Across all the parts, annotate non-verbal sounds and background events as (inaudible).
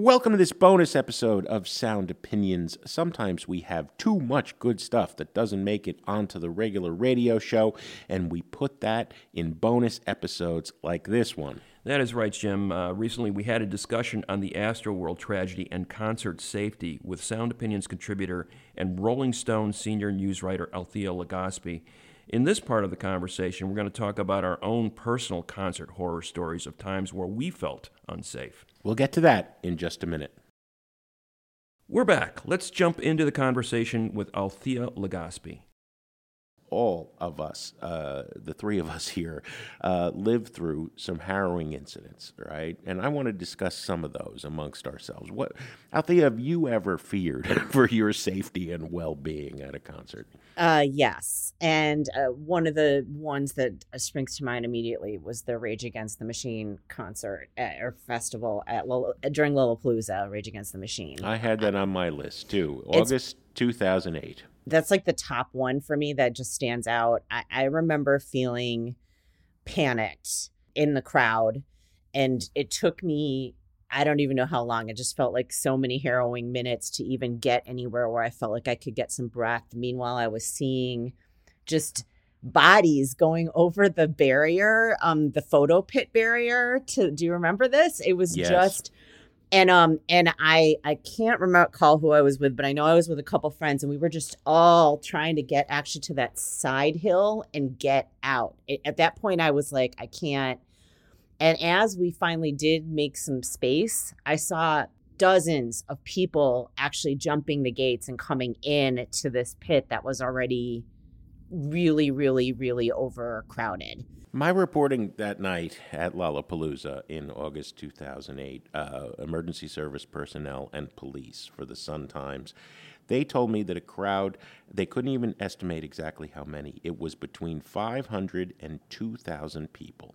Welcome to this bonus episode of Sound Opinions. Sometimes we have too much good stuff that doesn't make it onto the regular radio show, and we put that in bonus episodes like this one. That is right, Jim. Uh, recently, we had a discussion on the Astroworld tragedy and concert safety with Sound Opinions contributor and Rolling Stone senior news writer Althea Legaspi. In this part of the conversation, we're going to talk about our own personal concert horror stories of times where we felt unsafe. We'll get to that in just a minute. We're back. Let's jump into the conversation with Althea Legaspi all of us, uh, the three of us (laughs) here, uh, lived through some harrowing incidents, right? And I want to discuss some of those amongst ourselves. What, Althea, have you ever feared (laughs) for your safety and well-being at a concert? Uh, yes, and uh, one of the ones that springs to mind immediately was the Rage Against the Machine concert at, or festival at during Lollapalooza. Rage Against the Machine. I had that on my list too. August 2008 that's like the top one for me that just stands out. I, I remember feeling panicked in the crowd, and it took me I don't even know how long. It just felt like so many harrowing minutes to even get anywhere where I felt like I could get some breath. Meanwhile, I was seeing just bodies going over the barrier, um, the photo pit barrier. To do you remember this? It was yes. just and um and i i can't remember call who i was with but i know i was with a couple friends and we were just all trying to get actually to that side hill and get out. It, at that point i was like i can't. And as we finally did make some space i saw dozens of people actually jumping the gates and coming in to this pit that was already really really really overcrowded my reporting that night at Lollapalooza in August 2008, uh, emergency service personnel and police for the Sun Times, they told me that a crowd, they couldn't even estimate exactly how many. It was between 500 and 2,000 people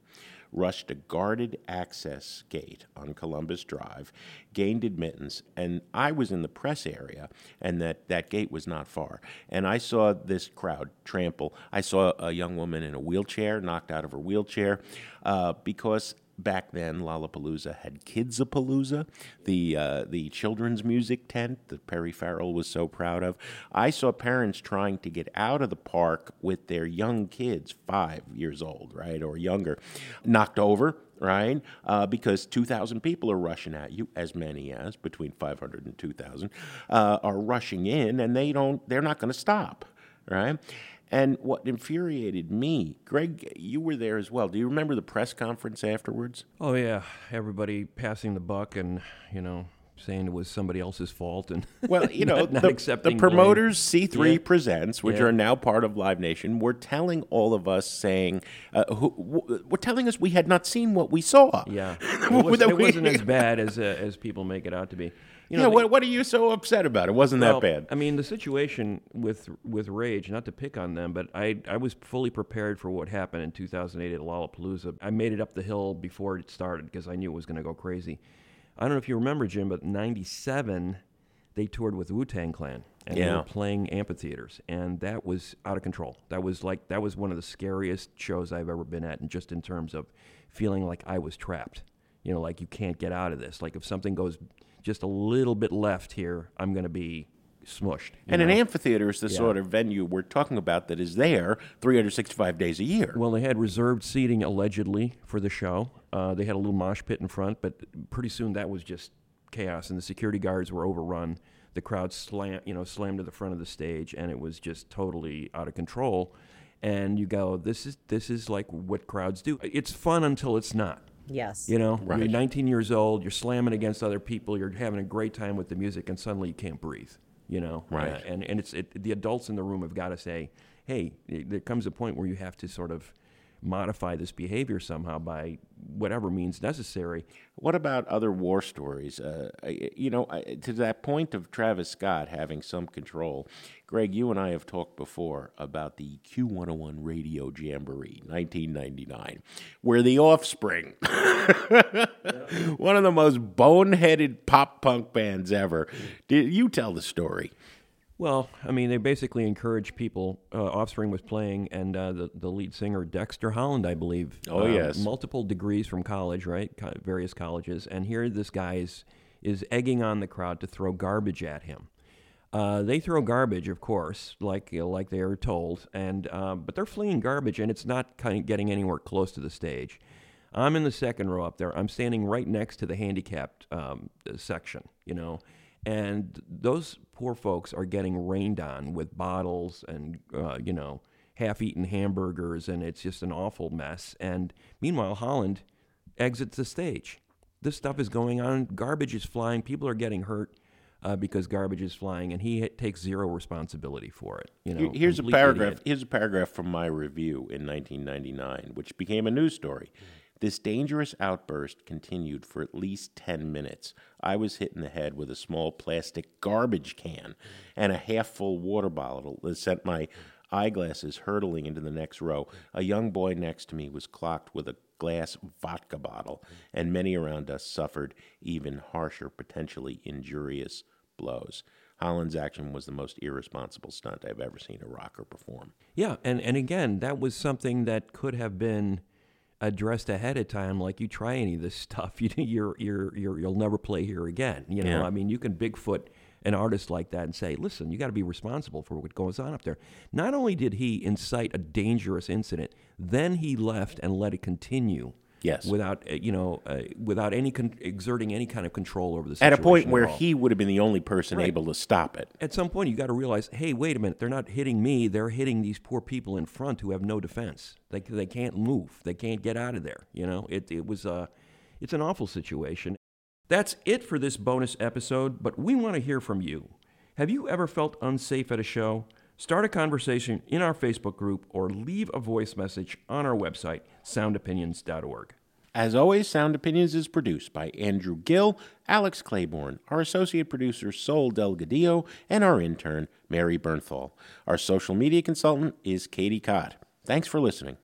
rushed a guarded access gate on Columbus Drive, gained admittance, and I was in the press area, and that, that gate was not far. And I saw this crowd trample. I saw a young woman in a wheelchair knocked out of her wheelchair uh, because back then Lollapalooza had Kidzapalooza, the uh, the children's music tent that Perry Farrell was so proud of. I saw parents trying to get out of the park with their young kids, five years old, right, or younger, knocked over. Right, uh, because 2,000 people are rushing at you, as many as between 500 and 2,000 uh, are rushing in, and they don't. They're not going to stop. Right, and what infuriated me, Greg, you were there as well. Do you remember the press conference afterwards? Oh yeah, everybody passing the buck and you know saying it was somebody else's fault and (laughs) well, you know, not, the, the, promoters C3 yeah. Presents, which yeah. are now part of Live Nation, were telling all of us saying, uh, who, w- were telling us we had not seen what we saw. Yeah, (laughs) it, was, not as (laughs) bad as uh, as people make it out to be. You know, yeah, what, what are you so upset about? It wasn't well, that bad. I mean, the situation with with Rage, not to pick on them, but I I was fully prepared for what happened in 2008 at Lollapalooza. I made it up the hill before it started because I knew it was going to go crazy. I don't know if you remember, Jim, but '97 they toured with Wu Tang Clan and yeah. they were playing amphitheaters, and that was out of control. That was like that was one of the scariest shows I've ever been at, and just in terms of feeling like I was trapped. You know, like you can't get out of this. Like if something goes just a little bit left here, I'm going to be smushed. And know? an amphitheater is the yeah. sort of venue we're talking about that is there 365 days a year. Well, they had reserved seating allegedly for the show. Uh, they had a little mosh pit in front, but pretty soon that was just chaos, and the security guards were overrun. The crowd slam, you know, slammed to the front of the stage, and it was just totally out of control. And you go, this is this is like what crowds do. It's fun until it's not. Yes. You know, right. you're 19 years old, you're slamming against other people, you're having a great time with the music, and suddenly you can't breathe. You know, right? Uh, and and it's it, the adults in the room have got to say, hey, there comes a point where you have to sort of modify this behavior somehow by whatever means necessary. What about other war stories? Uh, you know, to that point of Travis Scott having some control, Greg, you and I have talked before about the Q101 Radio Jamboree 1999, where the offspring, (laughs) one of the most boneheaded pop punk bands ever, did you tell the story? Well, I mean, they basically encourage people. Uh, Offspring was playing, and uh, the the lead singer Dexter Holland, I believe. Oh uh, yes, multiple degrees from college, right? Co- various colleges, and here this guy's is egging on the crowd to throw garbage at him. Uh, they throw garbage, of course, like you know, like they are told, and uh, but they're flinging garbage, and it's not kind of getting anywhere close to the stage. I'm in the second row up there. I'm standing right next to the handicapped um, section, you know, and those poor folks are getting rained on with bottles and uh, you know half-eaten hamburgers, and it's just an awful mess. And meanwhile, Holland exits the stage. This stuff is going on. Garbage is flying. People are getting hurt uh, because garbage is flying, and he takes zero responsibility for it. You know, here's a paragraph. idiot. Here's a paragraph from my review in 1999, which became a news story. This dangerous outburst continued for at least 10 minutes. I was hit in the head with a small plastic garbage can and a half full water bottle that sent my eyeglasses hurtling into the next row. A young boy next to me was clocked with a glass vodka bottle, and many around us suffered even harsher, potentially injurious blows. Holland's action was the most irresponsible stunt I've ever seen a rocker perform. Yeah, and, and again, that was something that could have been addressed ahead of time. Like you try any of this stuff, (laughs) you you're you're, you're you'll never play here again. You know, Yeah. I mean, you can Bigfoot an artist like that and say, listen, you got to be responsible for what goes on up there. Not only did he incite a dangerous incident, then he left and let it continue. Yes. Without uh, you know, uh, without any con- exerting any kind of control over the situation. At a point where all. he would have been the only person Right. able to stop it. at some point you got to realize, hey, wait a minute, they're not hitting me; they're hitting these poor people in front who have no defense. They they can't move, they can't get out of there. You know, it it was uh, it's an awful situation. That's it for this bonus episode, but we want to hear from you. Have you ever felt unsafe at a show? Start a conversation in our Facebook group or leave a voice message on our website, soundopinions.org. As always, Sound Opinions is produced by Andrew Gill, Alex Claiborne, our associate producer Sol Delgadillo, and our intern Mary Bernthal. Our social media consultant is Katie Cott. Thanks for listening.